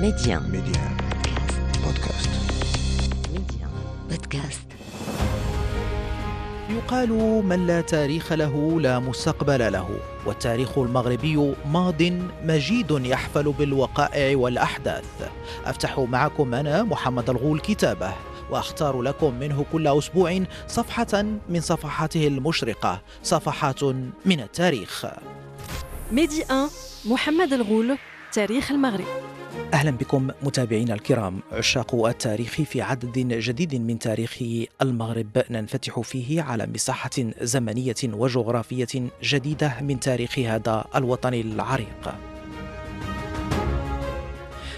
Média. Média. Podcast. Média. Podcast. يقال من لا تاريخ له لا مستقبل له والتاريخ المغربي ماض مجيد يحفل بالوقائع والأحداث أفتح معكم أنا محمد الغول كتابه وأختار لكم منه كل أسبوع صفحة من صفحاته المشرقة صفحات من التاريخ ميدي 1 محمد الغول تاريخ المغرب أهلا بكم متابعينا الكرام. عشاق التاريخ في عدد جديد من تاريخ المغرب. ننفتح فيه على مساحة زمنية وجغرافية جديدة من تاريخ هذا الوطن العريق.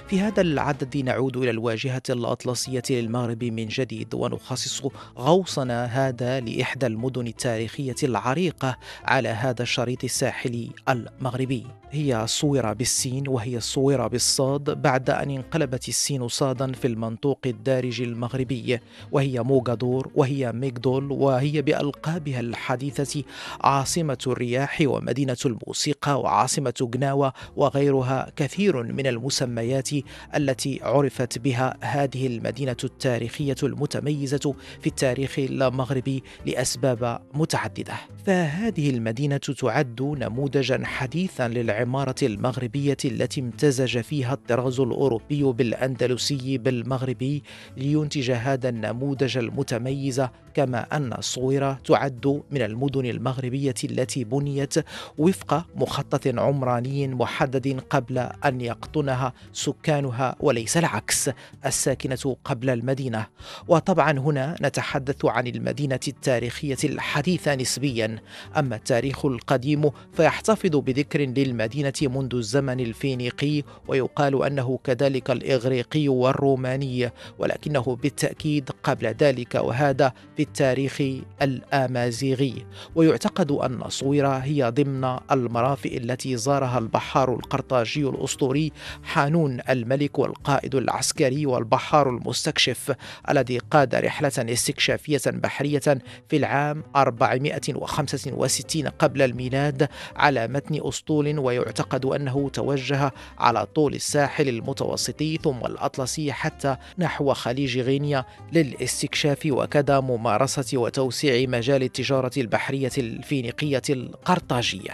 في هذا العدد نعود إلى الواجهة الأطلسية للمغرب من جديد ونخصص غوصنا هذا لإحدى المدن التاريخية العريقة على هذا الشريط الساحلي المغربي. هي الصويرة بالسين وهي الصويرة بالصاد بعد أن انقلبت السين صادا في المنطوق الدارج المغربي وهي موغادور وهي ميغدول وهي بألقابها الحديثة عاصمة الرياح ومدينة الموسيقى وعاصمة جناوة وغيرها كثير من المسميات التي عرفت بها هذه المدينة التاريخية المتميزة في التاريخ المغربي لأسباب متعددة. فهذه المدينة تعد نموذجا حديثا للعمارة المغربية التي امتزج فيها الطراز الأوروبي بالأندلسي بالمغربي لينتج هذا النموذج المتميز كما أن الصويرة تعد من المدن المغربية التي بنيت وفق مخطط عمراني محدد قبل أن يقطنها سكانها وليس العكس الساكنة قبل المدينة. وطبعا هنا نتحدث عن المدينة التاريخية الحديثة نسبيا. أما التاريخ القديم فيحتفظ بذكر للمدينة منذ الزمن الفينيقي ويقال أنه كذلك الإغريقي والروماني ولكنه بالتأكيد قبل ذلك وهذا في التاريخ الآمازيغي. ويعتقد أن صويرة هي ضمن المرافئ التي زارها البحار القرطاجي الأسطوري حانون الملك والقائد العسكري والبحار المستكشف الذي قاد رحلة استكشافية بحرية في العام 465 قبل الميلاد على متن أسطول. ويعتقد أنه توجه على طول الساحل المتوسطي ثم الأطلسي حتى نحو خليج غينيا للاستكشاف وكذا ممارسة وتوسيع مجال التجارة البحرية الفينيقية القرطاجية.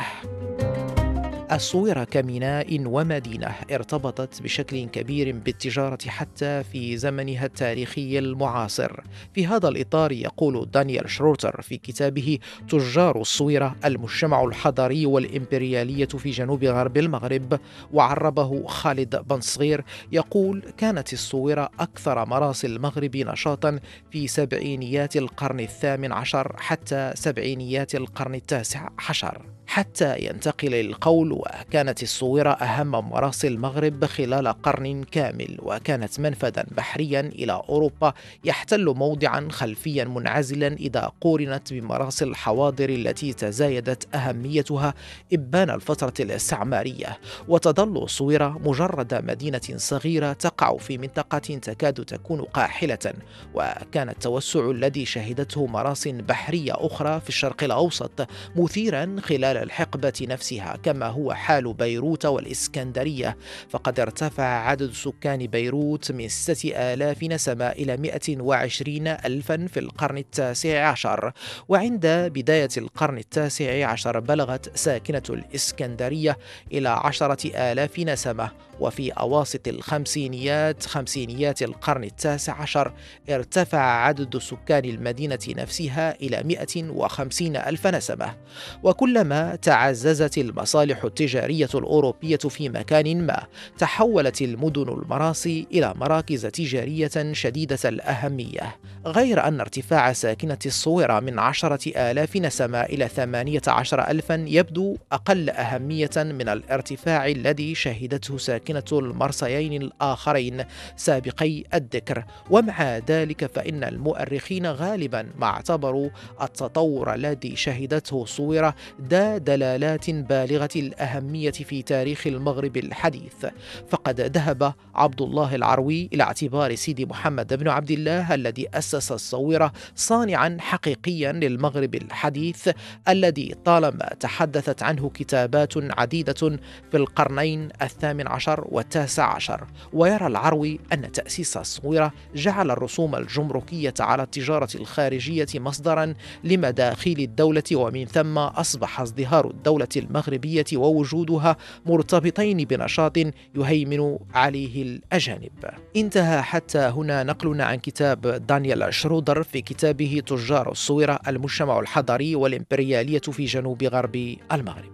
الصويرة كميناء ومدينة ارتبطت بشكل كبير بالتجارة حتى في زمنها التاريخي المعاصر. في هذا الإطار يقول دانيال شروتر في كتابه تجار الصويرة المجتمع الحضاري والإمبريالية في جنوب غرب المغرب وعربه خالد بن صغير يقول كانت الصويرة أكثر مراسي المغرب نشاطا في سبعينيات القرن الثامن عشر حتى سبعينيات القرن التاسع عشر. حتى ينتقل القول وكانت الصويرة أهم مراسي المغرب خلال قرن كامل وكانت منفذا بحريا إلى أوروبا يحتل موضعا خلفيا منعزلا إذا قورنت بمراسي الحواضر التي تزايدت أهميتها إبان الفترة الاستعمارية وتظل الصويرة مجرد مدينة صغيرة تقع في منطقة تكاد تكون قاحلة وكان التوسع الذي شهدته مراس بحرية أخرى في الشرق الأوسط مثيرا خلال الحقبة نفسها كما هو حال بيروت والإسكندرية. فقد ارتفع عدد سكان بيروت من ستة آلاف نسمة إلى 120 ألفا في القرن التاسع عشر. وعند بداية القرن التاسع عشر بلغت ساكنة الإسكندرية إلى عشرة آلاف نسمة. وفي أواسط الخمسينيات خمسينيات القرن التاسع عشر ارتفع عدد سكان المدينة نفسها إلى 150 ألف نسمة. وكلما تعززت المصالح التجارية الأوروبية في مكان ما تحولت المدن المراسي إلى مراكز تجارية شديدة الأهمية غير أن ارتفاع ساكنة الصويرة من عشرة آلاف نسمة إلى ثمانية عشر ألفا يبدو أقل أهمية من الارتفاع الذي شهدته ساكنة المرسيين الآخرين سابقي الذكر. ومع ذلك فإن المؤرخين غالبا ما اعتبروا التطور الذي شهدته الصويرة ذات دلالات بالغة الأهمية في تاريخ المغرب الحديث. فقد ذهب عبد الله العروي إلى اعتبار سيدي محمد بن عبد الله الذي أسس الصويرة صانعا حقيقيا للمغرب الحديث الذي طالما تحدثت عنه كتابات عديدة في القرنين الثامن عشر والتاسع عشر. ويرى العروي أن تأسيس الصويرة جعل الرسوم الجمركية على التجارة الخارجية مصدرا لمداخيل الدولة ومن ثم أصبح ازدهار الدولة المغربية ووجودها مرتبطين بنشاط يهيمن عليه الأجانب. انتهى حتى هنا نقلنا عن كتاب دانيال شرودر في كتابه تجار الصويرة المجتمع الحضري والإمبريالية في جنوب غرب المغرب.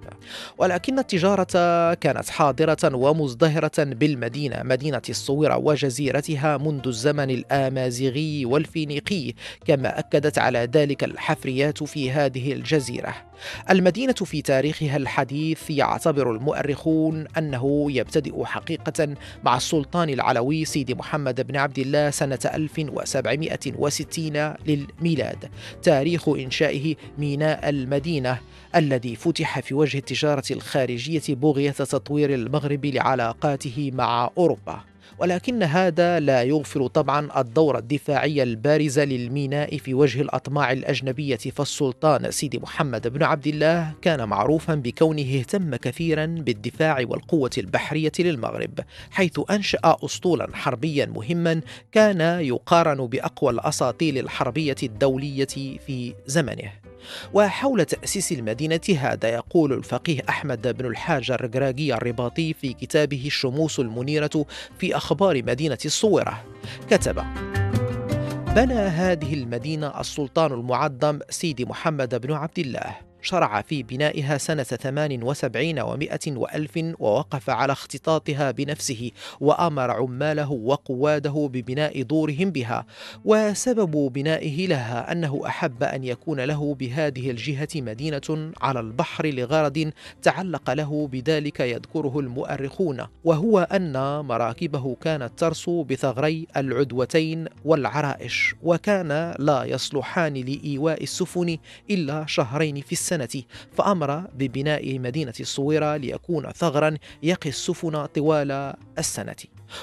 ولكن التجارة كانت حاضرة ومزدهرة بالمدينة مدينة الصويرة وجزيرتها منذ الزمن الآمازيغي والفينيقي كما أكدت على ذلك الحفريات في هذه الجزيرة. المدينة في تاريخها الحديث يعتبر المؤرخون أنه يبتدئ حقيقة مع السلطان العلوي سيدي محمد بن عبد الله سنة 1760 للميلاد. تاريخ إنشائه ميناء المدينة الذي فتح في وجه التجارة الخارجية بغية تطوير المغرب لعلاقاته مع أوروبا. ولكن هذا لا يغفل طبعا الدور الدفاعي البارز للميناء في وجه الأطماع الأجنبية فالسلطان سيدي محمد بن عبد الله كان معروفا بكونه اهتم كثيرا بالدفاع والقوة البحرية للمغرب حيث أنشأ أسطولا حربيا مهما كان يقارن بأقوى الأساطيل الحربية الدولية في زمنه. وحول تأسيس المدينة هذا يقول الفقيه أحمد بن الحاج الرقراقي الرباطي في كتابه الشموس المنيرة في أخبار مدينة الصويرة كتب بنى هذه المدينة السلطان المعظم سيدي محمد بن عبد الله. شرع في بنائها سنة 78 ومائة وألف ووقف على اختطاطها بنفسه وأمر عماله وقواده ببناء دورهم بها. وسبب بنائه لها أنه أحب أن يكون له بهذه الجهة مدينة على البحر لغرض تعلق له بذلك يذكره المؤرخون وهو أن مراكبه كانت ترسو بثغري العدوتين والعرائش وكان لا يصلحان لإيواء السفن إلا شهرين في السنة. السنة فأمر ببناء مدينة الصويرة ليكون ثغرا يقي السفن طوال السنة.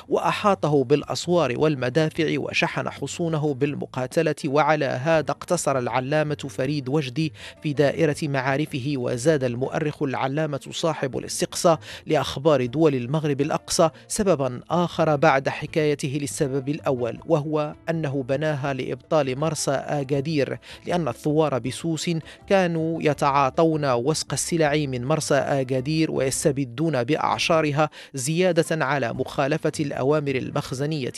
وأحاطه بالأسوار والمدافع وشحن حصونه بالمقاتلة وعلى هذا اقتصر العلامة فريد وجدي في دائرة معارفه وزاد المؤرخ العلامة صاحب الاستقصاء لأخبار دول المغرب الأقصى سببا آخر بعد حكايته للسبب الأول وهو أنه بناها لإبطال مرسى آجادير لأن الثوار بسوس كانوا يتعاطون وسق السلع من مرسى آجادير ويستبدون بأعشارها زيادة على مخالفة الأوامر المخزنية.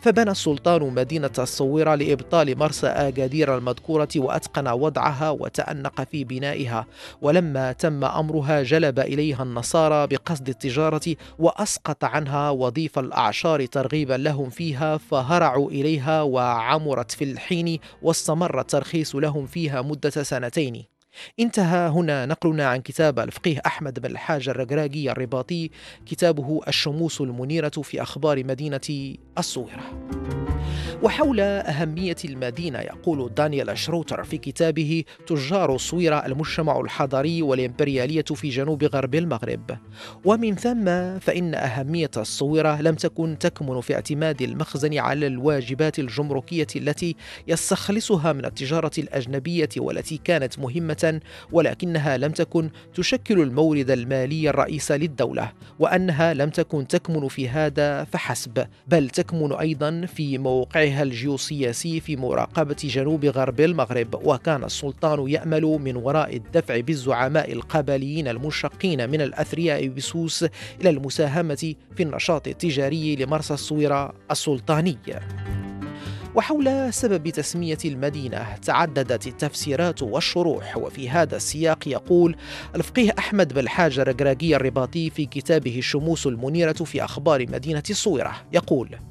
فبنى السلطان مدينة الصويرة لإبطال مرسى آجادير المذكورة وأتقن وضعها وتأنق في بنائها. ولما تم أمرها جلب إليها النصارى بقصد التجارة وأسقط عنها وظيف الأعشار ترغيبا لهم فيها فهرعوا إليها وعمرت في الحين واستمر الترخيص لهم فيها مدة سنتين. انتهى هنا نقلنا عن كتاب الفقيه أحمد بن الحاج الرقراقي الرباطي كتابه الشموس المنيرة في أخبار مدينة الصويرة. وحول أهمية المدينة يقول دانيال شروتر في كتابه تجار الصويرة المجتمع الحضري والإمبريالية في جنوب غرب المغرب ومن ثم فإن أهمية الصويرة لم تكن تكمن في اعتماد المخزن على الواجبات الجمركية التي يستخلصها من التجارة الأجنبية والتي كانت مهمة ولكنها لم تكن تشكل المورد المالي الرئيس للدولة وأنها لم تكن تكمن في هذا فحسب بل تكمن أيضا في موقعها موقعها الجيوسياسي في مراقبة جنوب غرب المغرب وكان السلطان يأمل من وراء الدفع بالزعماء القبليين المنشقين من الأثرياء بسوس إلى المساهمة في النشاط التجاري لمرسى الصويرة السلطاني. وحول سبب تسمية المدينة تعددت التفسيرات والشروح وفي هذا السياق يقول الفقيه أحمد بالحاج الرقراقي الرباطي في كتابه الشموس المنيرة في أخبار مدينة الصويرة يقول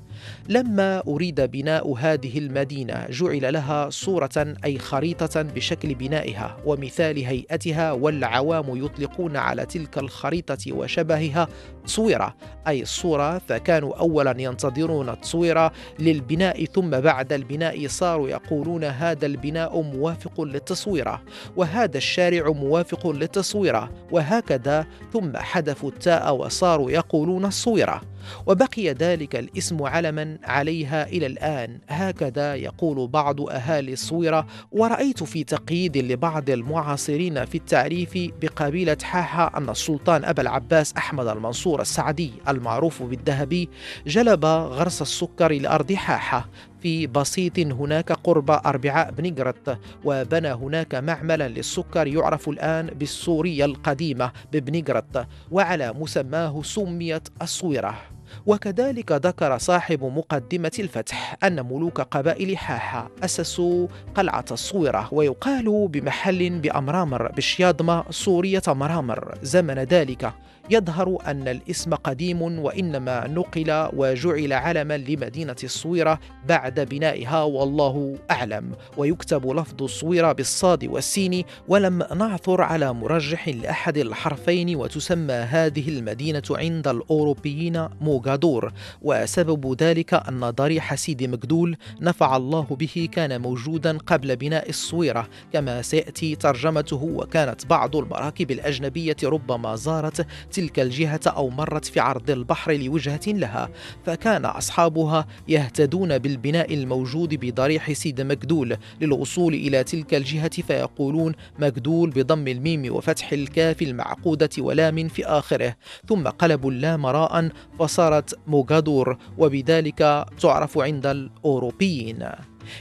لما أريد بناء هذه المدينة جعل لها صورة أي خريطة بشكل بنائها ومثال هيئتها والعوام يطلقون على تلك الخريطة وشبهها تصويرة. أي الصورة فكانوا أولا ينتظرون التصويرة للبناء ثم بعد البناء صاروا يقولون هذا البناء موافق للتصويرة وهذا الشارع موافق للتصويرة وهكذا ثم حذفوا التاء وصاروا يقولون الصويرة. وبقي ذلك الاسم علما عليها إلى الآن. هكذا يقول بعض أهالي الصويرة ورأيت في تقييد لبعض المعاصرين في التعريف بقبيلة حاحة أن السلطان أبا العباس أحمد المنصور السعدي المعروف بالذهبي جلب غرس السكر لأرض حاحة. في بسيط هناك قرب أربعاء بنيغرت وبنى هناك معملا للسكر يعرف الآن بالسورية القديمة ببنيغرت وعلى مسماه سميت الصويرة. وكذلك ذكر صاحب مقدمة الفتح أن ملوك قبائل حاحة أسسوا قلعة الصويرة ويقال بمحل بأمرامر بشياضمة سورية مرامر. زمن ذلك يظهر أن الاسم قديم وإنما نقل وجعل علما لمدينة الصويرة بعد بنائها والله أعلم. ويكتب لفظ الصويرة بالصاد والسين ولم نعثر على مرجح لأحد الحرفين وتسمى هذه المدينة عند الأوروبيين موغادور. وسبب ذلك أن ضريح سيدي مقدول نفع الله به كان موجودا قبل بناء الصويرة. كما سيأتي ترجمته وكانت بعض المراكب الأجنبية ربما زارت تلك الجهة أو مرت في عرض البحر لوجهة لها فكان أصحابها يهتدون بالبناء الموجود بضريح سيد مكدول للوصول إلى تلك الجهة فيقولون مكدول بضم الميم وفتح الكاف المعقودة ولام في آخره ثم قلبوا اللام راء فصارت موغادور وبذلك تعرف عند الأوروبيين.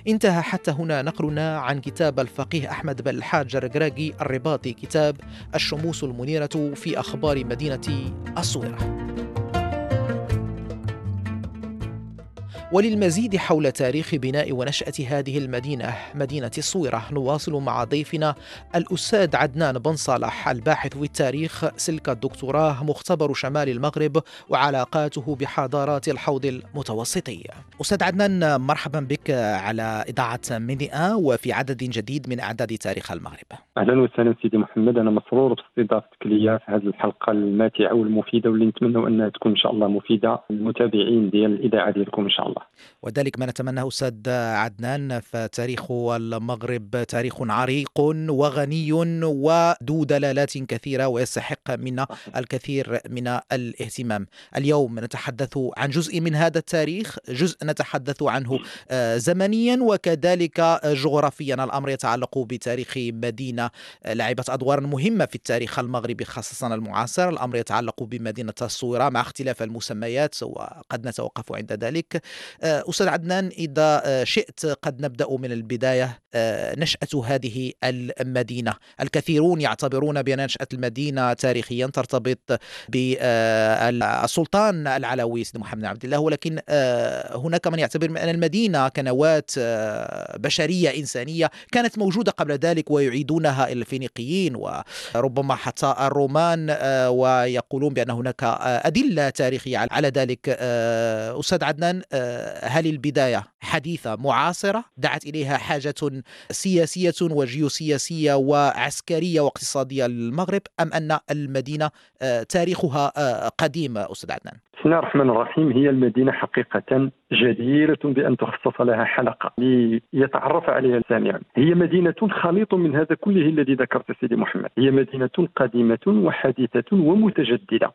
انتهى حتى هنا نقلنا عن كتاب الفقيه أحمد بن الحاج الرقراقي الرباطي كتاب الشموس المنيرة في أخبار مدينة الصويرة وللمزيد حول تاريخ بناء ونشأة هذه المدينة مدينة الصويرة. نواصل مع ضيفنا الأستاذ عدنان بن صالح الباحث في التاريخ سلك الدكتوراه مختبر شمال المغرب وعلاقاته بحضارات الحوض المتوسطي. أستاذ عدنان مرحبا بك على إذاعة ميديا وفي عدد جديد من أعداد تاريخ المغرب. أهلا وسهلا سيدي محمد. أنا مسرور باستضافتك لي في هذه الحلقة الماتعة والمفيدة واللي نتمنى أنها تكون إن شاء الله مفيدة للمتابعين ديال الإذاعة ديالكم إن شاء الله. الله. وذلك ما نتمناه أستاذ عدنان فتاريخ المغرب تاريخ عريق وغني وذو دلالات كثيرة ويستحق منا الكثير من الاهتمام. اليوم نتحدث عن جزء من هذا التاريخ جزء نتحدث عنه آه، زمنيا وكذلك جغرافيا. الأمر يتعلق بتاريخ مدينة لعبت أدوارا مهمة في التاريخ المغربي خاصة المعاصر. الأمر يتعلق بمدينة الصويرة مع اختلاف المسميات وقد نتوقف عند ذلك. آه، أستاذ عدنان إذا آه، شئت قد نبدأ من البداية. آه، نشأة هذه المدينة. الكثيرون يعتبرون بأن نشأة المدينة تاريخيا ترتبط بالسلطان العلوي سيدنا محمد عبد الله. ولكن هناك من يعتبر أن المدينة كنواة بشرية إنسانية كانت موجودة قبل ذلك ويعيدونها إلى الفينيقيين وربما حتى الرومان ويقولون بأن هناك أدلة تاريخية على ذلك. أستاذ عدنان هل البداية حديثة معاصرة دعت إليها حاجة سياسية وجيوسياسية وعسكرية واقتصادية للمغرب أم أن المدينة آه، تاريخها آه، قديم أستاذ عدنان؟ بسم الله الرحمن الرحيم. هي المدينة حقيقة جديرة بأن تخصص لها حلقة ليتعرف عليها السامع هي مدينة خليط من هذا كله الذي ذكرت سيدي محمد. هي مدينة قديمة وحديثة ومتجددة.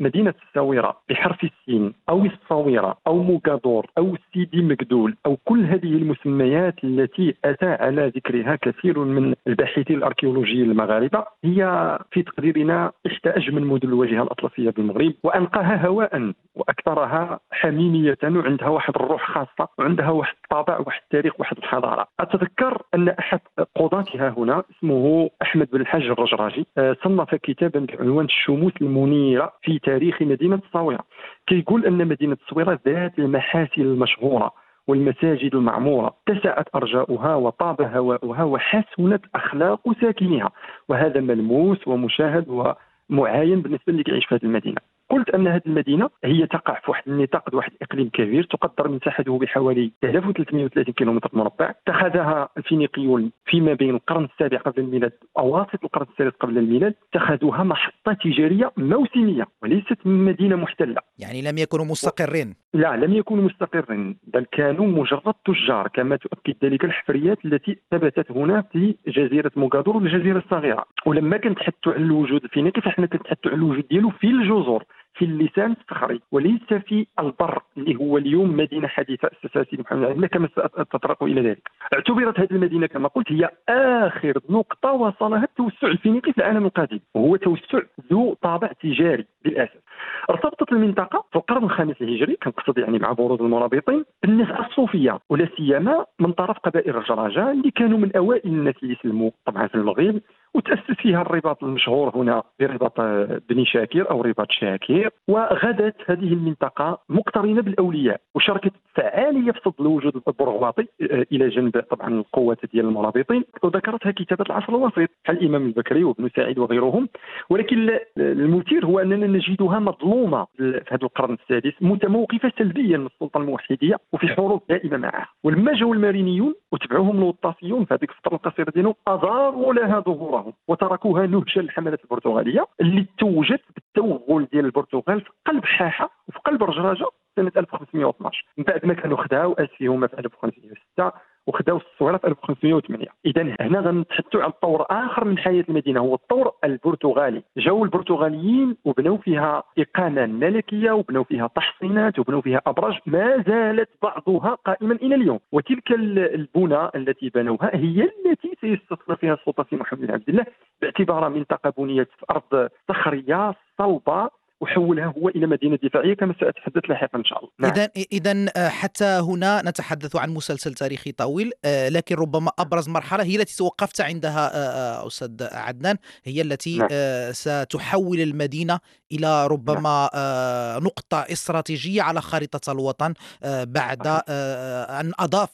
فمدينة الساويرة بحرف السين أو الصويرة أو مقادور أو سيدي مقدول أو كل هذه المسميات التي أتى على ذكرها كثير من الباحثين الأركيولوجيين المغاربة هي في تقديرنا إحدى أجمل مدن الواجهة الأطلسية بالمغرب وأنقاها هواء وأكثرها حميمية عندها واحد الروح خاصة وعندها واحد الطابع واحد التاريخ واحد الحضارة. أتذكر أن أحد قضاتها هنا اسمه أحمد بن الحاج الرجراجي آه، صنف كتابا بعنوان الشموس المنيرة في تاريخ مدينة الصويره كيقول أن مدينة الصويره ذات المحاسن المشهورة والمساجد المعمورة اتسعت أرجاؤها وطاب هواؤها وحسنت أخلاق ساكنها وهذا ملموس ومشاهد ومعاين بالنسبة اللي يعيش في هذه المدينة. قلت أن هذه المدينة هي تقع في واحد النطاق واحد الإقليم كبير تقدر مساحته بحوالي 1330 كيلومتر مربع اتخذها الفينيقيون فيما بين القرن السابع قبل الميلاد أواسط القرن الثالث قبل الميلاد اتخذوها محطة تجارية موسمية وليست مدينة محتلة. يعني لم يكونوا مستقرين. لا لم يكونوا مستقرين بل كانوا مجرد تجار كما تؤكد ذلك الحفريات التي ثبتت هنا في جزيرة موغادور والجزيرة الصغيرة. ولما كنتحدثوا على الوجود الفينيقي فإحنا كنتحدثوا على الوجود ديالو في الجزر. في اللسان الصخري وليس في البر اللي هو اليوم مدينة حديثة اسسها سيدي محمد الله كما ساتطرق إلى ذلك. اعتبرت هذه المدينة كما قلت هي آخر نقطة وصلها التوسع الفينيقي في العالم القديم وهو توسع ذو طابع تجاري بالاساس. ارتبطت المنطقة في القرن الخامس الهجري كنقصد يعني مع بروز المرابطين بالناس الصوفية ولا سيما من طرف قبائل الرجراجه اللي كانوا من أوائل الناس اللي سلموا طبعا في المغرب وتاسس فيها الرباط المشهور هنا برباط بني شاكر أو رباط شاكر وغدت هذه المنطقة مقترنة بالأولياء وشاركت فعالية في صد الوجود البرغواطي آه، إلى جنب طبعا القوات ديال المرابطين. وذكرتها كتابة العصر الوسيط بحال الإمام البكري وابن سعيد وغيرهم. ولكن المثير هو أننا نجدها مظلومة في هذا القرن السادس متموقفة سلبيا من السلطة الموحدية وفي حروب دائمة معها. ولما جاوا المارينيون وتبعوهم الوطاسيون في هذيك الفترة القصيرة ديالهم اضاروا لها ظهورهم وتركوها نهجا للحملات البرتغالية اللي توجت بالتوغل ديال البرتغال في قلب حاحة وفي قلب رجراجة سنة 1512 من بعد ما كانوا خداو اسفهم في 1506 وخداو الصورة في 1508 اذا هنا غنتحدثوا عن طور آخر من حياة المدينة هو الطور البرتغالي. جاوا البرتغاليين وبنوا فيها اقامه ملكية وبنوا فيها تحصينات وبنوا فيها أبراج ما زالت بعضها قائما إلى اليوم. وتلك البنى التي بنوها هي التي سيستثمر فيها السلطة في محمد بن عبد الله باعتبارها منطقة بنيت في أرض صخرية صلبة وحولها هو إلى مدينة دفاعية كما سأتحدث لاحقا إن شاء الله نعم. اذا اذا آه، حتى هنا نتحدث عن مسلسل تاريخي طويل آه، لكن ربما أبرز مرحلة هي التي توقفت عندها آه، أستاذ عدنان هي التي نعم. ستحول المدينة إلى ربما نعم. نقطة استراتيجية على خارطه الوطن بعد أن أضاف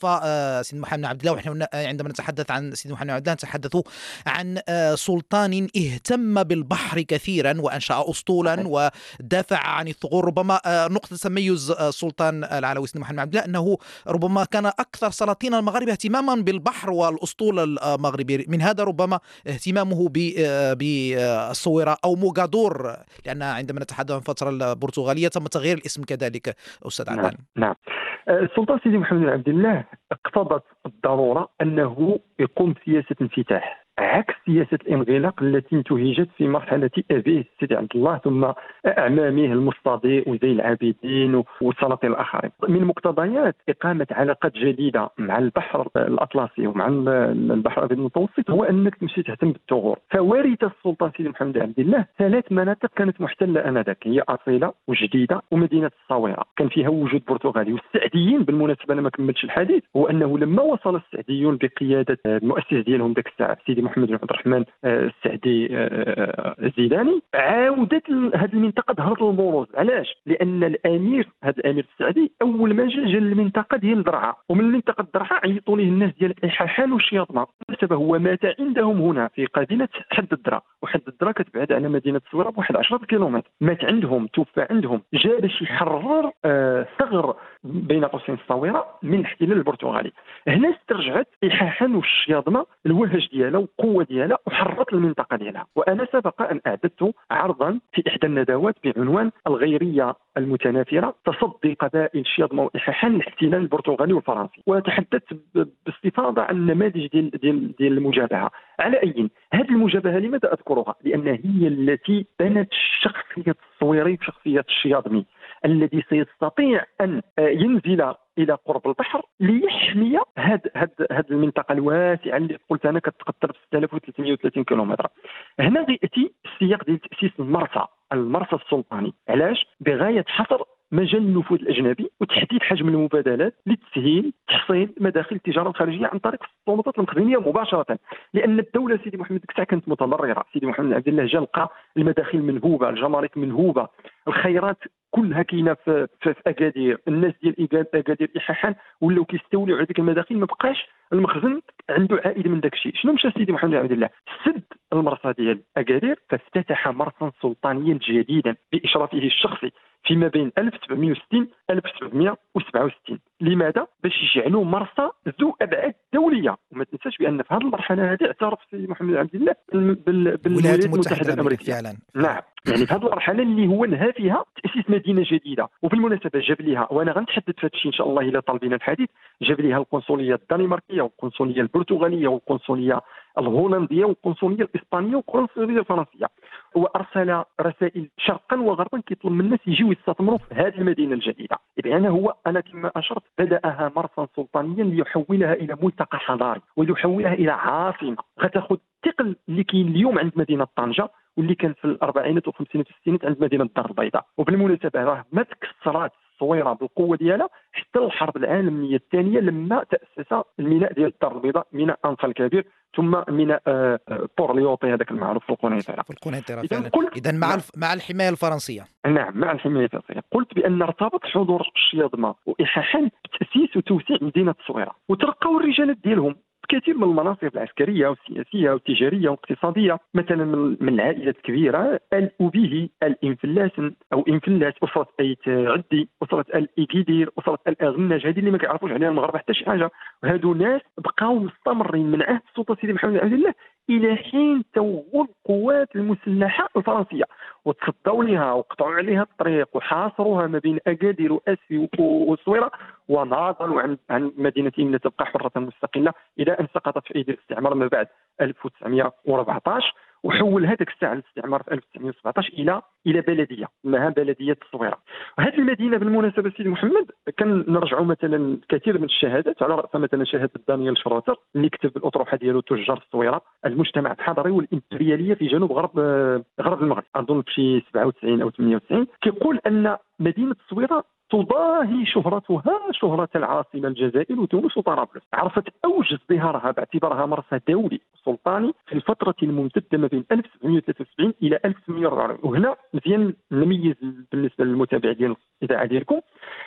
سيدنا محمد عبد الله ونحن عندما نتحدث عن سيدنا محمد عبد الله نتحدث عن سلطان اهتم بالبحر كثيرا وأنشأ اسطولا و دافع عن الثغور ربما آه، نقطة تميز السلطان آه، العلوي سيدنا محمد عبد الله أنه ربما كان أكثر سلاطين المغرب اهتماما بالبحر والأسطول المغربي. من هذا ربما اهتمامه آه، بالصويرة أو موغادور لأن عندما نتحدث عن الفترة البرتغالية تم تغيير الاسم كذلك أستاذ عدنان نعم, نعم. السلطان سيدي محمد بن عبد الله اقتضت الضرورة أنه يقوم بسياسة انفتاح. عكس سياسة الانغلاق التي انتهجت في مرحلة ابيه سيدي عبد الله ثم اعمامه المصطدي وزي العابدين والسلاطين الآخرين. من مقتضيات إقامة علاقات جديدة مع البحر الأطلسي ومع البحر الأبيض المتوسط هو أنك تمشي تهتم بالثغور. فورث السلطان سيدي محمد عبد الله ثلاث مناطق كانت محتلة آنذاك. هي أصيلة وجديدة ومدينة الصويرة. كان فيها وجود برتغالي والسعديين. بالمناسبة أنا ما كملتش الحديث. هو أنه لما وصل السعديون بقيادة المؤسس ديالهم ذاك الساعة سيدي محمد بن عبد الرحمن آه، السعدي آه، آه، الزيداني عاودت هذه المنطقة ظهرت البروز علاش؟ لأن الأمير هذا الأمير السعدي أول ما جا جا للمنطقة ديال درعا ومن منطقه درعا عيطوا ليه الناس ديال الحاحان والشياطمه بالمناسبه هو مات عندهم هنا في قبيلة حد الدرا وحد الدرا كتبعد على مدينة الصويره بواحد 10 كيلومتر. مات عندهم توفى عندهم. جا باش يحرر ثغر بين قوسين الصويره من الاحتلال البرتغالي. هنا استرجعت الحاحان والشياطمه الوهج ديالها والقوة ديالها وحررت المنطقة ديالها. وأنا سبق أن أعددت عرضا في إحدى الندوات بعنوان الغيرية المتنافرة تصدي قبائل الشياطمه والاحاحان للاحتلال البرتغالي والفرنسي. وتحدثت باستفاضة عن نماذج ديال ديال ديال المجابهة. على أي هذه المجابهة لماذا أذكرها؟ لأن هي التي بنت شخصيه الصويري وشخصيه الشياطمي الذي سيستطيع أن ينزل إلى قرب البحر ليحمي هذه هاد هاد المنطقة الواسعة اللي قلت أنا كتقدر ب 6330 كيلومتر. هنا غيأتي السياق ديال تأسيس المرسى المرسى السلطاني. علاش؟ بغاية حصر مجال النفوذ الأجنبي وتحديد حجم المبادلات لتسهيل تحصيل مداخل التجارة الخارجية عن طريق السلطات المقدميه مباشرة. لأن الدولة سيدي محمد ديك كانت متضرره سيدي محمد عبد الله جا لقى المداخل منهوبة الجمارك منهوبة الخيرات كلها كاينة في, في, أكادير. الناس ديال أكادير احاحا ولاو كيستوليو على ديك المداخل ما بقاش المخزن عنده عائد من داك الشيء شنو مشى سيدي محمد عبد الله؟ سد المرصى ديال أكادير فافتتح مرصا سلطانيا جديدا بإشرافه الشخصي فيما بين 1760 1767 لماذا؟ باش يجعلوا مرصى ذو أبعاد دولية. وما تنساش بأن في هذه المرحلة هذه اعترف سيدي محمد عبد الله بالولايات المتحدة الأمريكية. فعلا. نعم. يعني في هذه المرحلة اللي هو نهى فيها تأسيس مدينة جديدة. وبالمناسبه جاب ليها وأنا غنتحدث في هذا الشيء إن شاء الله إلى طالبين الحديث جاب ليها القنصلية الدنماركية والقنصلية البرتغالية والقنصلية الهولندية والقنصلية الإسبانية والقنصليه الفرنسيه وأرسل رسائل شرقا وغربا كيطلب من الناس يجيو يستثمروا في هذه المدينة الجديدة. اذا هو أنا كما أشرت بدأها مرسا سلطانيا ليحولها إلى ملتقى حضاري وليحولها إلى عاصمة. غتاخذ الثقل اللي كاين اليوم عند مدينة طنجة واللي كان في الأربعينات والخمسينات والستينات عند مدينة الدار البيضاء. وبالمناسبة راه ما تكسرات الصويره بالقوة ديالها حتى الحرب العالمية الثانية لما تأسس الميناء ديال الدار البيضاء ميناء انفا الكبير ثم ميناء آه، بورليوطي هذاك المعروف في القنيطرة. في القنيطرة اذا مع نعم. مع الحماية الفرنسية. نعم مع الحماية الفرنسية. قلت بأن ارتبط حضور الشياضمه واحاحا بتأسيس وتوسيع مدينة الصويره وترقوا الرجالات ديالهم. كثير من المناصب العسكرية والسياسية والتجارية والاقتصادية مثلا من العائلات الكبيره ال اوبيه الانفلاس أو إنفلاس أسرة ايت عدي أسرة الايكيدير أسرة الاغناج هذه اللي ما كيعرفوش عليها المغاربة حتى شي حاجة. وهادو ناس بقاو مستمرين من عهد السلطان سيدي محمد عبد الله إلى حين توغل القوات المسلحة الفرنسية. وتصدوا لها وقطعوا عليها الطريق وحاصروها ما بين أكادير وأسفي والصويره وناضلوا عن عن مدينه ان تبقى حرة مستقلة إلى أن سقطت في أيدي الاستعمار ما بعد 1914 وحول هذاك الساعة الاستعمار في 1917 إلى إلى بلدية اسمها بلدية الصويره هذه المدينة بالمناسبة سيدي محمد كان نرجعوا مثلا كثير من الشهادات على رأس مثلا شهادة دانيال شروتر اللي كتب الاطروحه ديالو تجار الصويره المجتمع الحضري والإمبريالية في جنوب غرب غرب المغرب. أظن في 97 أو 98 كيقول أن مدينة الصويرة تضاهي شهرتها شهرة العاصمة الجزائر وتونس وطرابلس. عرفت أوج ازدهارها باعتبارها مرسى دولي سلطاني في الفترة الممتدة ما بين 1773 إلى 1844 وهنا مزيان نميز بالنسبة للمتابع ديال الإذاعة ديالكم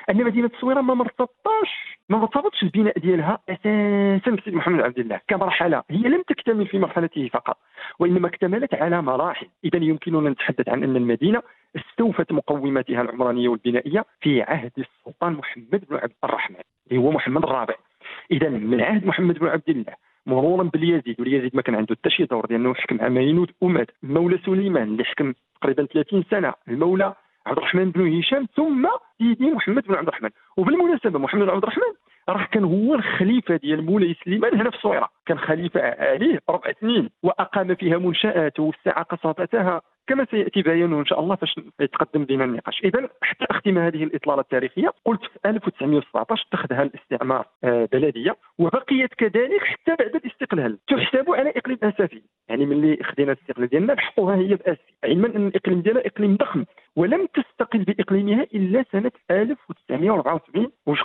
أن مدينة الصويرة ما مرتبطاش ما مرتبطش البناء ديالها أساسا بسيد محمد عبد الله كمرحلة. هي لم تكتمل في مرحلته فقط وإنما اكتملت على مراحل. إذا يمكننا نتحدث عن أن المدينة استوفت مقوماتها العمرانية والبنائية في عهد السلطان محمد بن عبد الرحمن اللي هو محمد الرابع. إذا من عهد محمد بن عبد الله مرورا باليزيد واليزيد ما كان عنده حتى شي دور لأنه حكم عامين ومات مولى سليمان اللي حكم تقريبا 30 سنة المولى عبد الرحمن بن هشام ثم سيدي محمد بن عبد الرحمن. وبالمناسبة محمد بن عبد الرحمن راه كان هو الخليفة ديال مولاي سليمان هنا في الصويره كان خليفة عليه أربع سنين وأقام فيها منشآت ووسع قصبتها كما سيأتي بيانه إن شاء الله فاش يتقدم بنا النقاش. اذا حتى أختم هذه الإطلالة التاريخية قلت في 1917 اتخذها الاستعمار آه، بلدية وبقيت كذلك حتى بعد الاستقلال. تحسب على إقليم آسفي. يعني ملي خدينا الاستقلال ديالنا بحقوها هي بآسفي. علما أن الإقليم ديالها إقليم ضخم ولم تستقل بإقليمها إلا سنة 1974 وش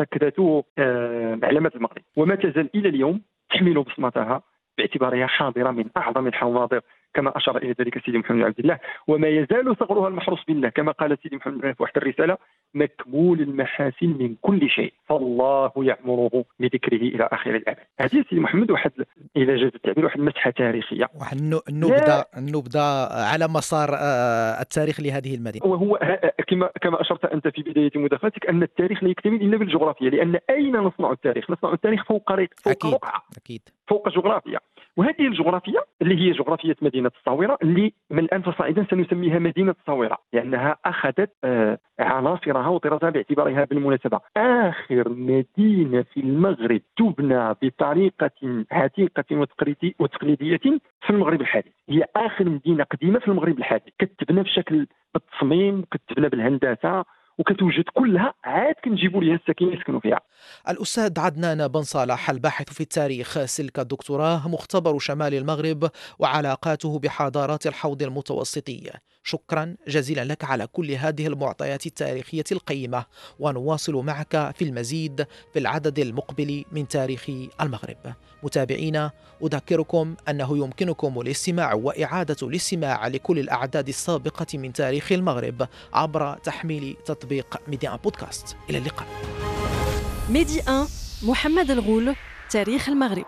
أكدته آه، معلمات المغرب. وما تزال إلى اليوم تحمل بصمتها باعتبارها حاضرة من أعظم الحواضر. كما أشار إلى ذلك سيدي محمد عبد الله. وما يزال ثغرها المحروس بالله. كما قال سيدي محمد في واحد الرسالة مكمول المحاسن من كل شيء. فالله يأمره بذكره إلى آخر الابد هذه سيدي محمد واحد إلى جاز التعبير واحد مسحه تاريخية. واحد النبذة النبذة على مسار آه، التاريخ لهذه المدينة. وهو كما كما أشرت أنت في بداية مداخلتك أن التاريخ لا يكتمل إلا بالجغرافيا لأن أين نصنع التاريخ؟ نصنع التاريخ فوق فوق أكيد. رقعة. أكيد. فوق جغرافيا. وهذه الجغرافيا اللي هي جغرافية مدينة الصاوره اللي من الان فصاعدا سنسميها مدينة الصاوره لأنها أخذت آه، عناصرها وطرازها باعتبارها بالمناسبة. آخر مدينة في المغرب تبنى بطريقة عتيقة وتقليدية في المغرب الحديث. هي آخر مدينة قديمة في المغرب الحديث. كتبنى بشكل بالتصميم كتبنى بالهندسة وكتوجد كلها عاد كنجيبوا ليها الساكنين يسكنوا فيها. الأستاذ عدنان بن صالح الباحث في التاريخ سلك الدكتوراه مختبر شمال المغرب وعلاقاته بحضارات الحوض المتوسطي. شكرا جزيلا لك على كل هذه المعطيات التاريخية القيمة ونواصل معك في المزيد في العدد المقبل من تاريخ المغرب. متابعينا أذكركم أنه يمكنكم الاستماع وإعادة الاستماع لكل الأعداد السابقة من تاريخ المغرب عبر تحميل تطبيق ميديا بودكاست. إلى اللقاء. ميدي 1 محمد الغول تاريخ المغرب.